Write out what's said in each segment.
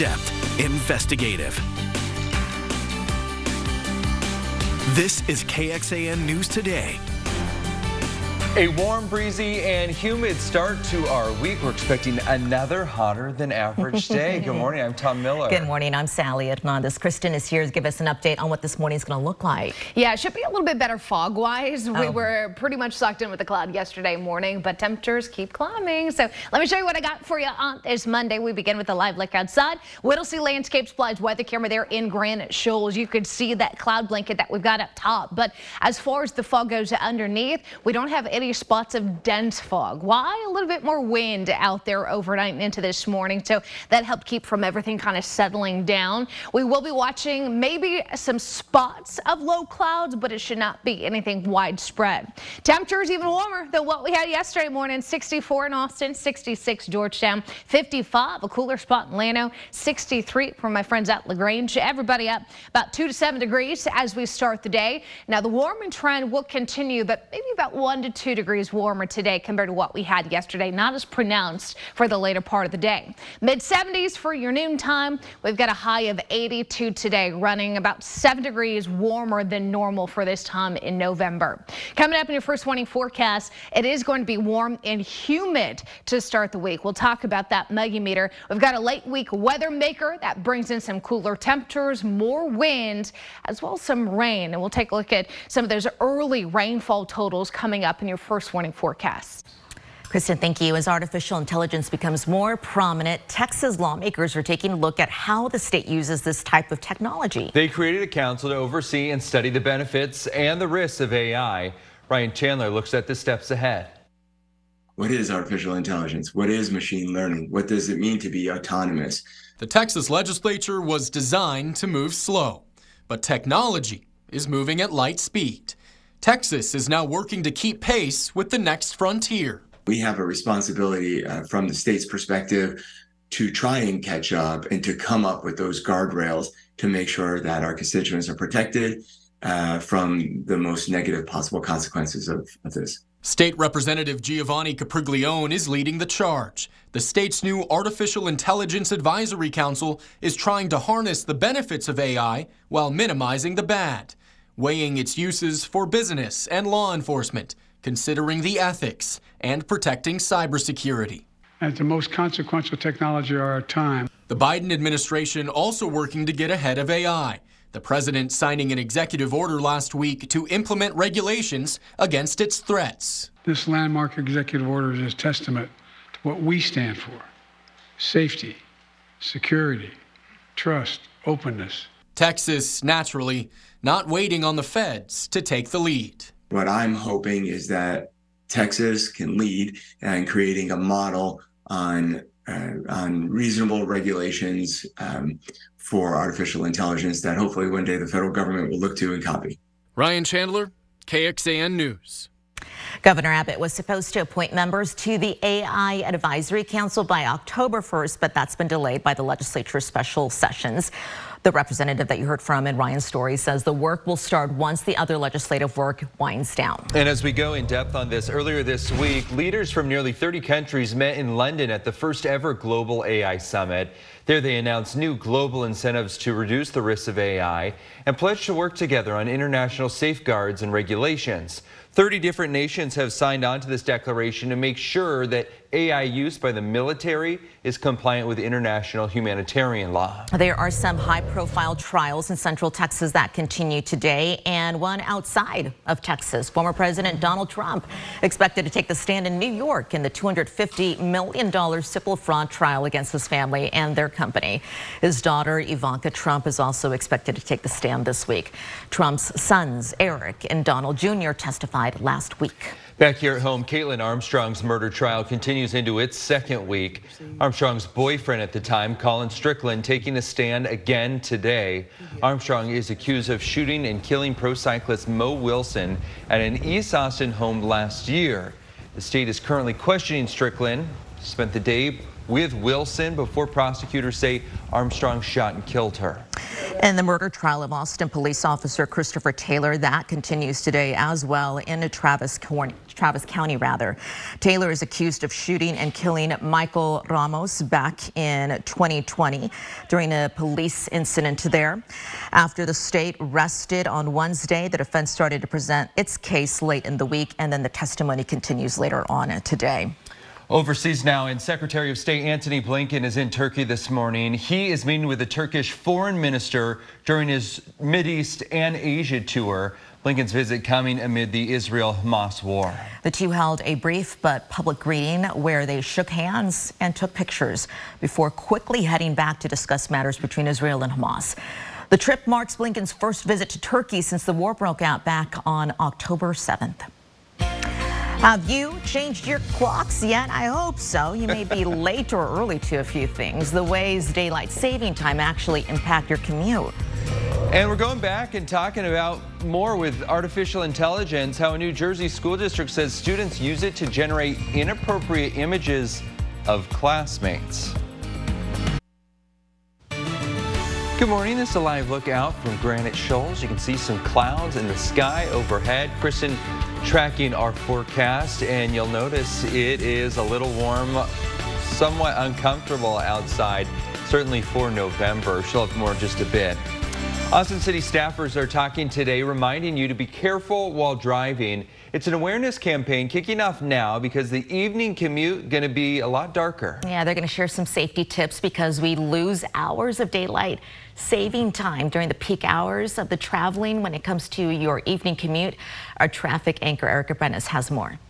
in-depth, investigative. This is KXAN News Today. A warm, breezy, and humid start to our week. We're expecting another hotter than average day. Good morning. I'm Tom Miller. Good morning. I'm Sally Hernandez. Kristen is here to give us an update on what this morning is going to look like. Yeah, it should be a little bit better fog wise. Oh. We were pretty much sucked in with the cloud yesterday morning, but temperatures keep climbing. So let me show you what I got for you on this Monday. We begin with a live look outside. Whittlesey Landscape Supplies weather camera there in Granite Shoals. You could see that cloud blanket that we've got up top. But as far as the fog goes underneath, we don't have any spots of dense fog. Why? A little bit more wind out there overnight and into this morning. So that helped keep from everything kind of settling down. We will be watching maybe some spots of low clouds, but it should not be anything widespread. Temperatures even warmer than what we had yesterday morning. 64 in Austin, 66 Georgetown, 55 a cooler spot in Llano, 63 for my friends at LaGrange. Everybody up about 2 to 7 degrees as we start the day. Now the warming trend will continue, but maybe about 1 to 2 2 degrees warmer today compared to what we had yesterday. Not as pronounced for the later part of the day. Mid 70s for your noon time. We've got a high of 82 today, running about 7 degrees warmer than normal for this time in November. Coming up in your first warning forecast, it is going to be warm and humid to start the week. We'll talk about that muggy meter. We've got a late week weather maker that brings in some cooler temperatures, more wind, as well as some rain. And we'll take a look at some of those early rainfall totals coming up in your first warning forecast. Kristen, thank you. As artificial intelligence becomes more prominent, Texas lawmakers are taking a look at how the state uses this type of technology. They created a council to oversee and study the benefits and the risks of AI. Ryan Chandler looks at the steps ahead. What is artificial intelligence? What is machine learning? What does it mean to be autonomous? The Texas legislature was designed to move slow, but technology is moving at light speed. Texas is now working to keep pace with the next frontier. We have a responsibility uh, from the state's perspective to try and catch up and to come up with those guardrails to make sure that our constituents are protected uh, from the most negative possible consequences of, of this. State Representative Giovanni Capriglione is leading the charge. The state's new Artificial Intelligence Advisory Council is trying to harness the benefits of AI while minimizing the bad weighing its uses for business and law enforcement, considering the ethics, and protecting cybersecurity. As the most consequential technology of our time. The Biden administration also working to get ahead of AI. The president signing an executive order last week to implement regulations against its threats. This landmark executive order is a testament to what we stand for safety, security, trust, openness. Texas, naturally, not waiting on the feds to take the lead. What I'm hoping is that Texas can lead and creating a model on uh, on reasonable regulations um, for artificial intelligence that hopefully one day the federal government will look to and copy. Ryan Chandler, KXAN News. Governor Abbott was supposed to appoint members to the AI Advisory Council by October 1st, but that's been delayed by the legislature's special sessions. The representative that you heard from in Ryan's story says the work will start once the other legislative work winds down. And as we go in depth on this, earlier this week, leaders from nearly 30 countries met in London at the first ever Global AI Summit. There they announced new global incentives to reduce the risks of AI and pledged to work together on international safeguards and regulations. 30 different nations have signed on to this declaration to make sure that AI use by the military is compliant with international humanitarian law. There are some high profile trials in central Texas that continue today and one outside of Texas. Former President Donald Trump expected to take the stand in New York in the $250 million civil fraud trial against his family and their company. His daughter Ivanka Trump is also expected to take the stand this week. Trump's sons Eric and Donald Jr. testified last week. Back here at home, Kaitlin Armstrong's murder trial continues into its second week. Armstrong's boyfriend at the time, Colin Strickland, taking the stand again today. Armstrong is accused of shooting and killing pro cyclist Mo Wilson at an East Austin home last year. The state is currently questioning Strickland. Spent the day with Wilson before prosecutors say Armstrong shot and killed her. And the murder trial of Austin police officer Christopher Taylor that continues today as well in Travis Travis County rather. Taylor is accused of shooting and killing Michael Ramos back in 2020 during a police incident there. After the state rested on Wednesday, the defense started to present its case late in the week and then the testimony continues later on today. Overseas now, and Secretary of State Antony Blinken is in Turkey this morning. He is meeting with the Turkish foreign minister during his Mideast and Asia tour. Blinken's visit coming amid the Israel-Hamas war. The two held a brief but public greeting where they shook hands and took pictures before quickly heading back to discuss matters between Israel and Hamas. The trip marks Blinken's first visit to Turkey since the war broke out back on October 7th. Have you changed your clocks yet? I hope so. You may be late or early to a few things. The ways daylight saving time actually impact your commute. And we're going back and talking about more with artificial intelligence, how a New Jersey school district says students use it to generate inappropriate images of classmates. Good morning. This is a live look out from Granite Shoals. You can see some clouds in the sky overhead. Kristen tracking our forecast, and you'll notice it is a little warm, somewhat uncomfortable outside, certainly for November. She'll have more in just a bit. Austin City staffers are talking today, reminding you to be careful while driving. It's an awareness campaign kicking off now because the evening commute going to be a lot darker. Yeah, they're going to share some safety tips because we lose hours of daylight saving time during the peak hours of the traveling when it comes to your evening commute. Our traffic anchor Erica Brennis has more.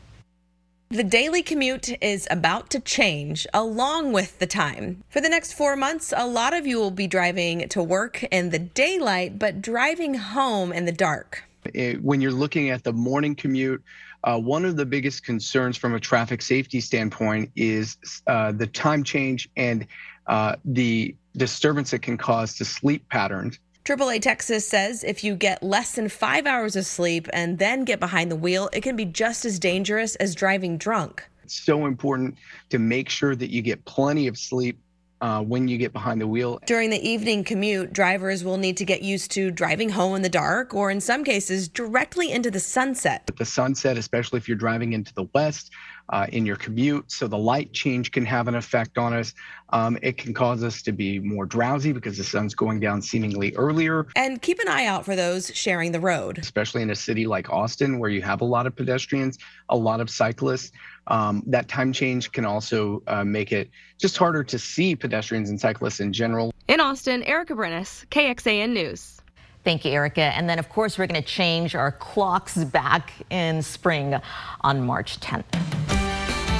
The daily commute is about to change along with the time. For the next four months, a lot of you will be driving to work in the daylight, but driving home in the dark. It, when you're looking at the morning commute, uh, one of the biggest concerns from a traffic safety standpoint is uh, the time change and uh, the disturbance it can cause to sleep patterns. AAA Texas says if you get less than five hours of sleep and then get behind the wheel, it can be just as dangerous as driving drunk. It's so important to make sure that you get plenty of sleep uh, when you get behind the wheel. During the evening commute, drivers will need to get used to driving home in the dark or, in some cases, directly into the sunset. But The sunset, especially if you're driving into the west uh, in your commute, so the light change can have an effect on us. Um, it can cause us to be more drowsy because the sun's going down seemingly earlier. And keep an eye out for those sharing the road. Especially in a city like Austin, where you have a lot of pedestrians, a lot of cyclists. Um, that time change can also uh, make it just harder to see pedestrians and cyclists in general. In Austin, Erica Brennis, KXAN News. Thank you, Erica. And then, of course, we're going to change our clocks back in spring on March 10th.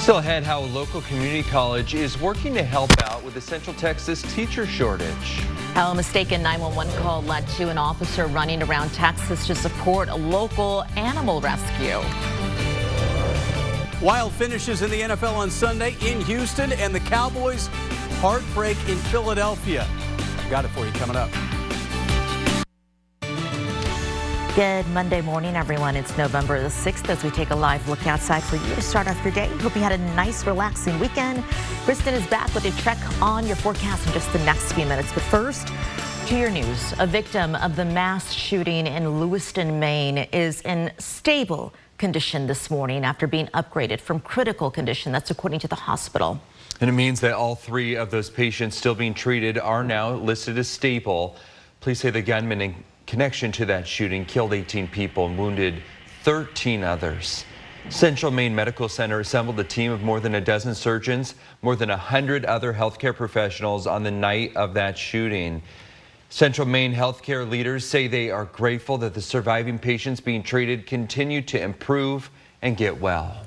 Still ahead, how a local community college is working to help out with the Central Texas teacher shortage. How a mistaken 911 call led to an officer running around Texas to support a local animal rescue. Wild finishes in the NFL on Sunday in Houston and the Cowboys heartbreak in Philadelphia. I've got it for you coming up. Good Monday morning, everyone. It's November the 6th as we take a live look outside for you to start off your day. Hope you had a nice, relaxing weekend. Kristen is back with a check on your forecast in just the next few minutes. But first, to your news. A victim of the mass shooting in Lewiston, Maine is in stable condition this morning after being upgraded from critical condition. That's according to the hospital. And it means that all three of those patients still being treated are now listed as stable. Police say the gunman connection to that shooting killed 18 people and wounded 13 others. Central Maine Medical Center assembled a team of more than a dozen surgeons, more than 100 other healthcare professionals on the night of that shooting. Central Maine healthcare leaders say they are grateful that the surviving patients being treated continue to improve and get well.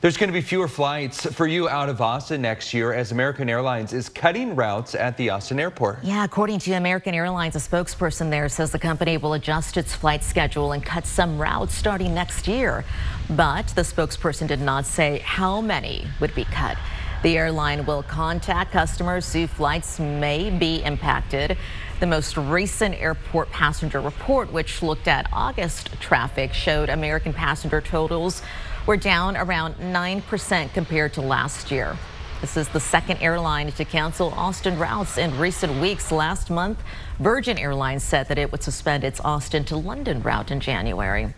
There's going to be fewer flights for you out of Austin next year as American Airlines is cutting routes at the Austin airport. Yeah, according to American Airlines, a spokesperson there says the company will adjust its flight schedule and cut some routes starting next year. But the spokesperson did not say how many would be cut. The airline will contact customers whose flights may be impacted. The most recent airport passenger report, which looked at August traffic, showed American passenger totals were down around 9% compared to last year. This is the second airline to cancel Austin routes in recent weeks. Last month, Virgin Airlines said that it would suspend its Austin to London route in January.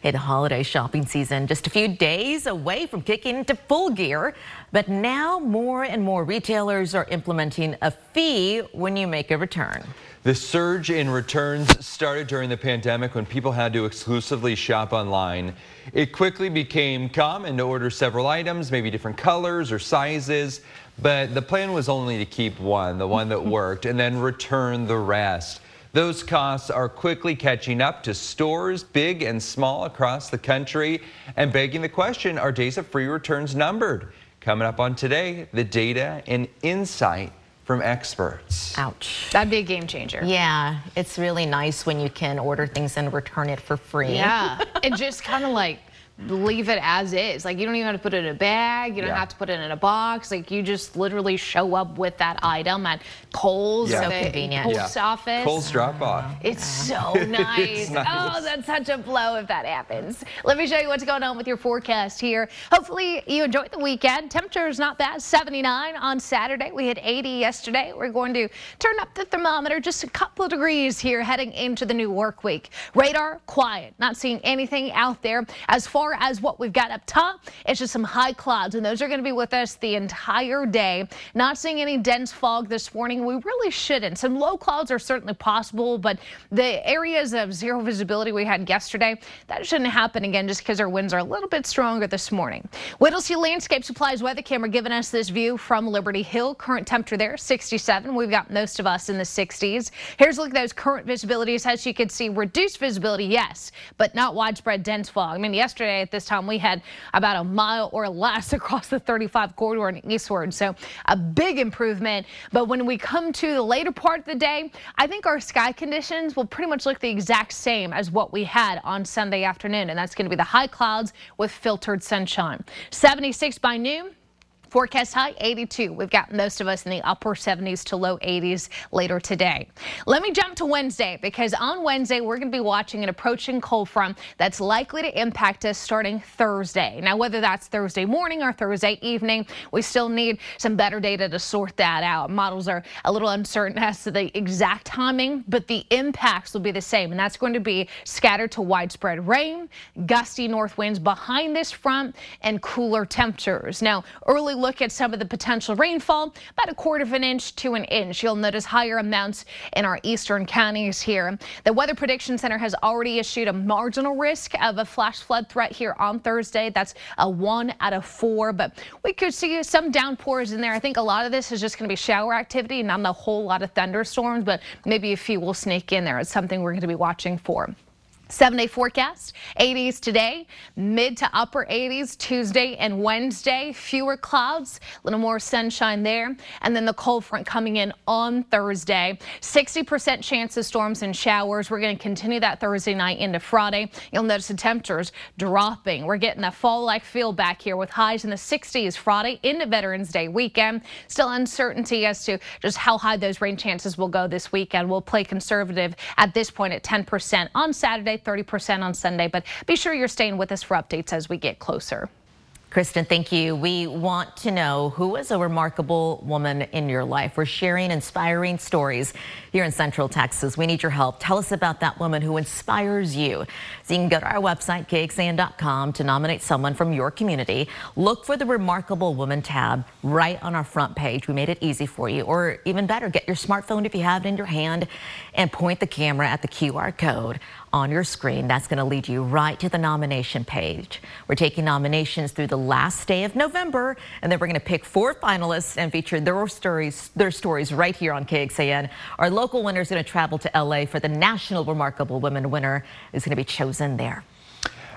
Hey, the holiday shopping season just a few days away from kicking into full gear. But now more and more retailers are implementing a fee when you make a return. The surge in returns started during the pandemic when people had to exclusively shop online. It quickly became common to order several items, maybe different colors or sizes, but the plan was only to keep one, the one that worked, and then return the rest. Those costs are quickly catching up to stores big and small across the country and begging the question, are days of free returns numbered? Coming up on today, the data and insight from experts. Ouch. That'd be a game changer. Yeah, it's really nice when you can order things and return it for free. Yeah, and just kind of like leave it as is. Like you don't even have to put it in a bag. You don't yeah. have to put it in a box. Like you just literally show up with that item at Kohl's yeah. or so convenient. post yeah. office. Kohl's drop off. It's so nice. nice. Oh, that's such a blow if that happens. Let me show you what's going on with your forecast here. Hopefully you enjoyed the weekend. Temperature is not bad. 79 on Saturday. We hit 80 yesterday. We're going to turn up the thermometer just a couple of degrees here heading into the new work week. Radar quiet. Not seeing anything out there as far far as what we've got up top, it's just some high clouds, and those are going to be with us the entire day. Not seeing any dense fog this morning. We really shouldn't. Some low clouds are certainly possible, but the areas of zero visibility we had yesterday, that shouldn't happen again just because our winds are a little bit stronger this morning. Whittlesey Landscape Supplies weather camera giving us this view from Liberty Hill. Current temperature there, 67. We've got most of us in the 60s. Here's a look at those current visibilities. As you can see, reduced visibility, yes, but not widespread dense fog. I mean, yesterday at this time we had about a mile or less across the 35 corridor and eastward. So a big improvement. But when we come to the later part of the day, I think our sky conditions will pretty much look the exact same as what we had on Sunday afternoon. And that's going to be the high clouds with filtered sunshine. 76 by noon. Forecast high 82. We've got most of us in the upper 70s to low 80s later today. Let me jump to Wednesday because on Wednesday we're going to be watching an approaching cold front that's likely to impact us starting Thursday. Now whether that's Thursday morning or Thursday evening, we still need some better data to sort that out. Models are a little uncertain as to the exact timing, but the impacts will be the same and that's going to be scattered to widespread rain, gusty north winds behind this front and cooler temperatures. Now early look at some of the potential rainfall, about a quarter of an inch to an inch. You'll notice higher amounts in our eastern counties here. The Weather Prediction Center has already issued a marginal risk of a flash flood threat here on Thursday. That's a one out of four, but we could see some downpours in there. I think a lot of this is just going to be shower activity, not a whole lot of thunderstorms, but maybe a few will sneak in there. It's something we're going to be watching for. Seven day forecast 80s today, mid to upper 80s Tuesday and Wednesday. Fewer clouds, a little more sunshine there. And then the cold front coming in on Thursday. 60% chance of storms and showers. We're going to continue that Thursday night into Friday. You'll notice the temperatures dropping. We're getting that fall like feel back here with highs in the 60s Friday into Veterans Day weekend. Still uncertainty as to just how high those rain chances will go this weekend. We'll play conservative at this point at 10% on Saturday. 30% on Sunday. But be sure you're staying with us for updates as we get closer. Kristen, thank you. We want to know who is a remarkable woman in your life. We're sharing inspiring stories here in Central Texas. We need your help. Tell us about that woman who inspires you. So you can go to our website, kxan.com, to nominate someone from your community. Look for the Remarkable Woman tab right on our front page. We made it easy for you. Or even better, get your smartphone if you have it in your hand and point the camera at the QR code on your screen. That's going to lead you right to the nomination page. We're taking nominations through the last day of November, and then we're going to pick four finalists and feature their stories, their stories right here on KXAN. Our local winner is going to travel to LA for the National Remarkable Women winner is going to be chosen there.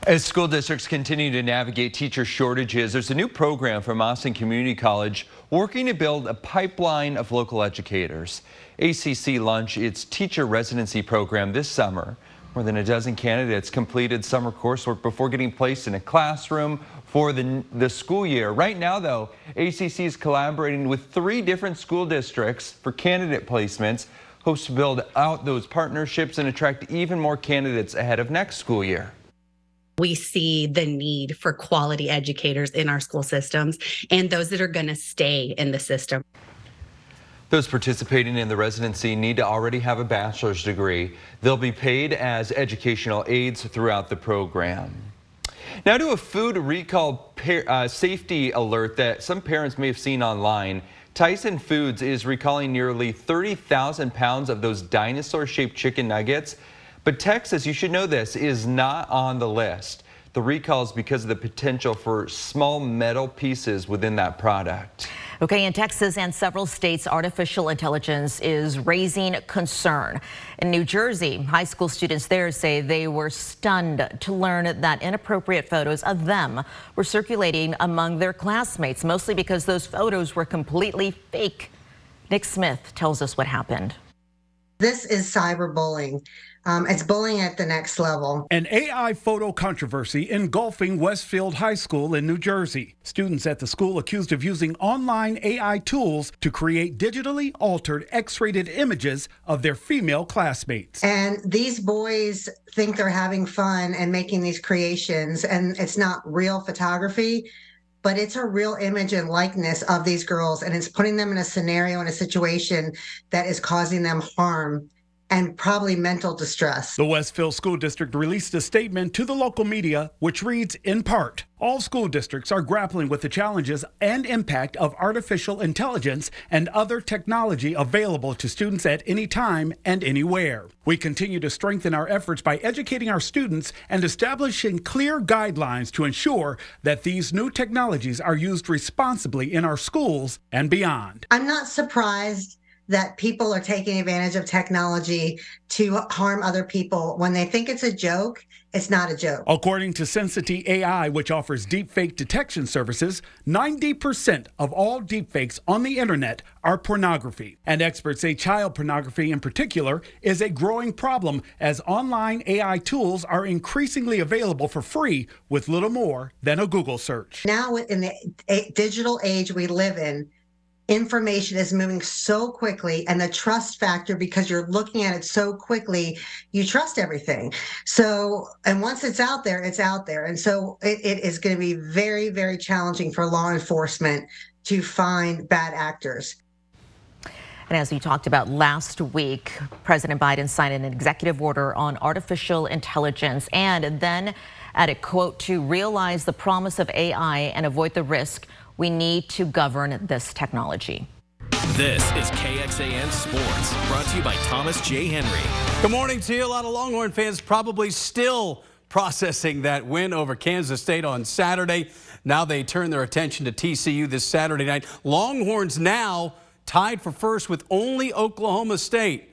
As school districts continue to navigate teacher shortages, there's a new program from Austin Community College working to build a pipeline of local educators. ACC launched its teacher residency program this summer. More than a dozen candidates completed summer coursework before getting placed in a classroom for the, the school year. Right now, though, ACC is collaborating with three different school districts for candidate placements, hopes to build out those partnerships and attract even more candidates ahead of next school year. We see the need for quality educators in our school systems and those that are going to stay in the system. Those participating in the residency need to already have a bachelor's degree. They'll be paid as educational aides throughout the program. Now to a food recall uh, safety alert that some parents may have seen online. Tyson Foods is recalling nearly 30,000 pounds of those dinosaur-shaped chicken nuggets. But Texas, you should know this, is not on the list. The recall is because of the potential for small metal pieces within that product. Okay, in Texas and several states, artificial intelligence is raising concern. In New Jersey, high school students there say they were stunned to learn that inappropriate photos of them were circulating among their classmates, mostly because those photos were completely fake. Nick Smith tells us what happened. This is cyberbullying. Um, it's bullying at the next level. An AI photo controversy engulfing Westfield High School in New Jersey. Students at the school accused of using online AI tools to create digitally altered X rated images of their female classmates. And these boys think they're having fun and making these creations, and it's not real photography but it's a real image and likeness of these girls and it's putting them in a scenario in a situation that is causing them harm and probably mental distress. The Westfield School District released a statement to the local media, which reads in part All school districts are grappling with the challenges and impact of artificial intelligence and other technology available to students at any time and anywhere. We continue to strengthen our efforts by educating our students and establishing clear guidelines to ensure that these new technologies are used responsibly in our schools and beyond. I'm not surprised that people are taking advantage of technology to harm other people when they think it's a joke. It's not a joke. According to Sensity AI, which offers deepfake detection services, 90% of all deepfakes on the internet are pornography. And experts say child pornography in particular is a growing problem as online AI tools are increasingly available for free with little more than a Google search. Now, in the digital age we live in, information is moving so quickly and the trust factor because you're looking at it so quickly you trust everything. So and once it's out there it's out there. And so it, it is going to be very very challenging for law enforcement to find bad actors. And as we talked about last week, President Biden signed an executive order on artificial intelligence and then added, quote, to realize the promise of AI and avoid the risk we need to govern this technology. This is KXAN Sports, brought to you by Thomas J. Henry. Good morning to you. A lot of Longhorn fans probably still processing that win over Kansas State on Saturday. Now they turn their attention to TCU this Saturday night. Longhorns now tied for first with only Oklahoma State.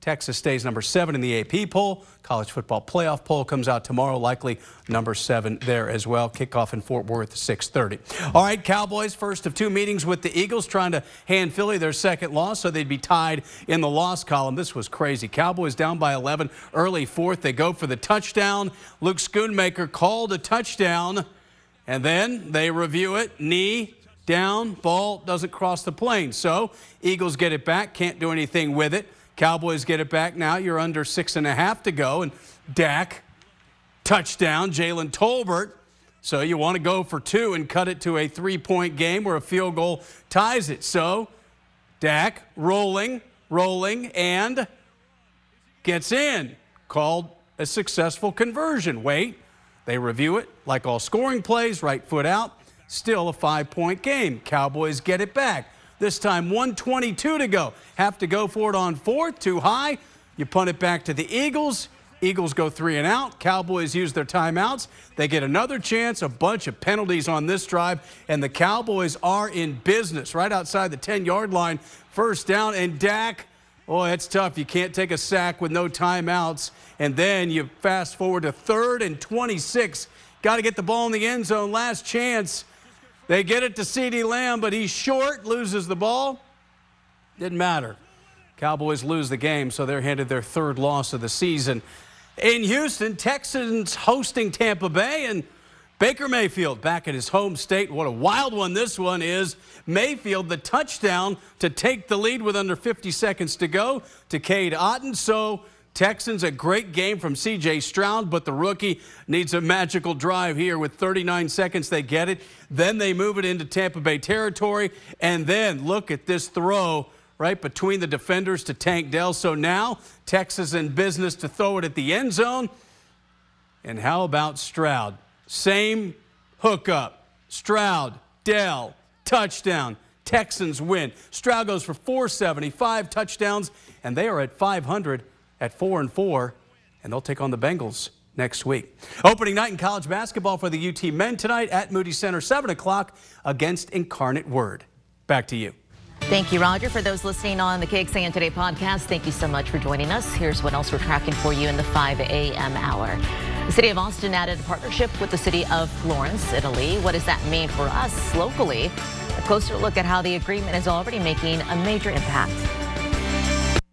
Texas stays number seven in the AP poll. College football playoff poll comes out tomorrow, likely number seven there as well. Kickoff in Fort Worth, 6:30. All right, Cowboys first of two meetings with the Eagles, trying to hand Philly their second loss, so they'd be tied in the loss column. This was crazy. Cowboys down by 11, early fourth. They go for the touchdown. Luke Schoonmaker called a touchdown, and then they review it. Knee down, ball doesn't cross the plane. So Eagles get it back, can't do anything with it. Cowboys get it back now. You're under six and a half to go. And Dak, touchdown, Jalen Tolbert. So you want to go for two and cut it to a three point game where a field goal ties it. So Dak rolling, rolling, and gets in. Called a successful conversion. Wait, they review it like all scoring plays, right foot out. Still a five point game. Cowboys get it back. This time 122 to go. Have to go for it on fourth, too high. You punt it back to the Eagles. Eagles go three and out. Cowboys use their timeouts. They get another chance, a bunch of penalties on this drive, and the Cowboys are in business right outside the 10 yard line. First down, and Dak, oh, it's tough. You can't take a sack with no timeouts. And then you fast forward to third and 26. Got to get the ball in the end zone. Last chance. They get it to CeeDee Lamb, but he's short, loses the ball. Didn't matter. Cowboys lose the game, so they're handed their third loss of the season. In Houston, Texans hosting Tampa Bay, and Baker Mayfield back at his home state. What a wild one this one is. Mayfield, the touchdown to take the lead with under 50 seconds to go to Cade Otton. So Texans, a great game from C.J. Stroud, but the rookie needs a magical drive here. With 39 seconds, they get it. Then they move it into Tampa Bay territory. And then look at this throw right between the defenders to Tank Dell. So now Texas in business to throw it at the end zone. And how about Stroud? Same hookup. Stroud, Dell, touchdown. Texans win. Stroud goes for 475 touchdowns, and they are at 500 at 4 and 4, and they'll take on the Bengals next week. Opening night in college basketball for the UT men tonight at Moody Center, 7 o'clock against Incarnate Word. Back to you. Thank you, Roger. For those listening on the KXAN Today podcast, thank you so much for joining us. Here's what else we're tracking for you in the 5 a.m. hour. The city of Austin added a partnership with the city of Florence, Italy. What does that mean for us locally? A closer look at how the agreement is already making a major impact.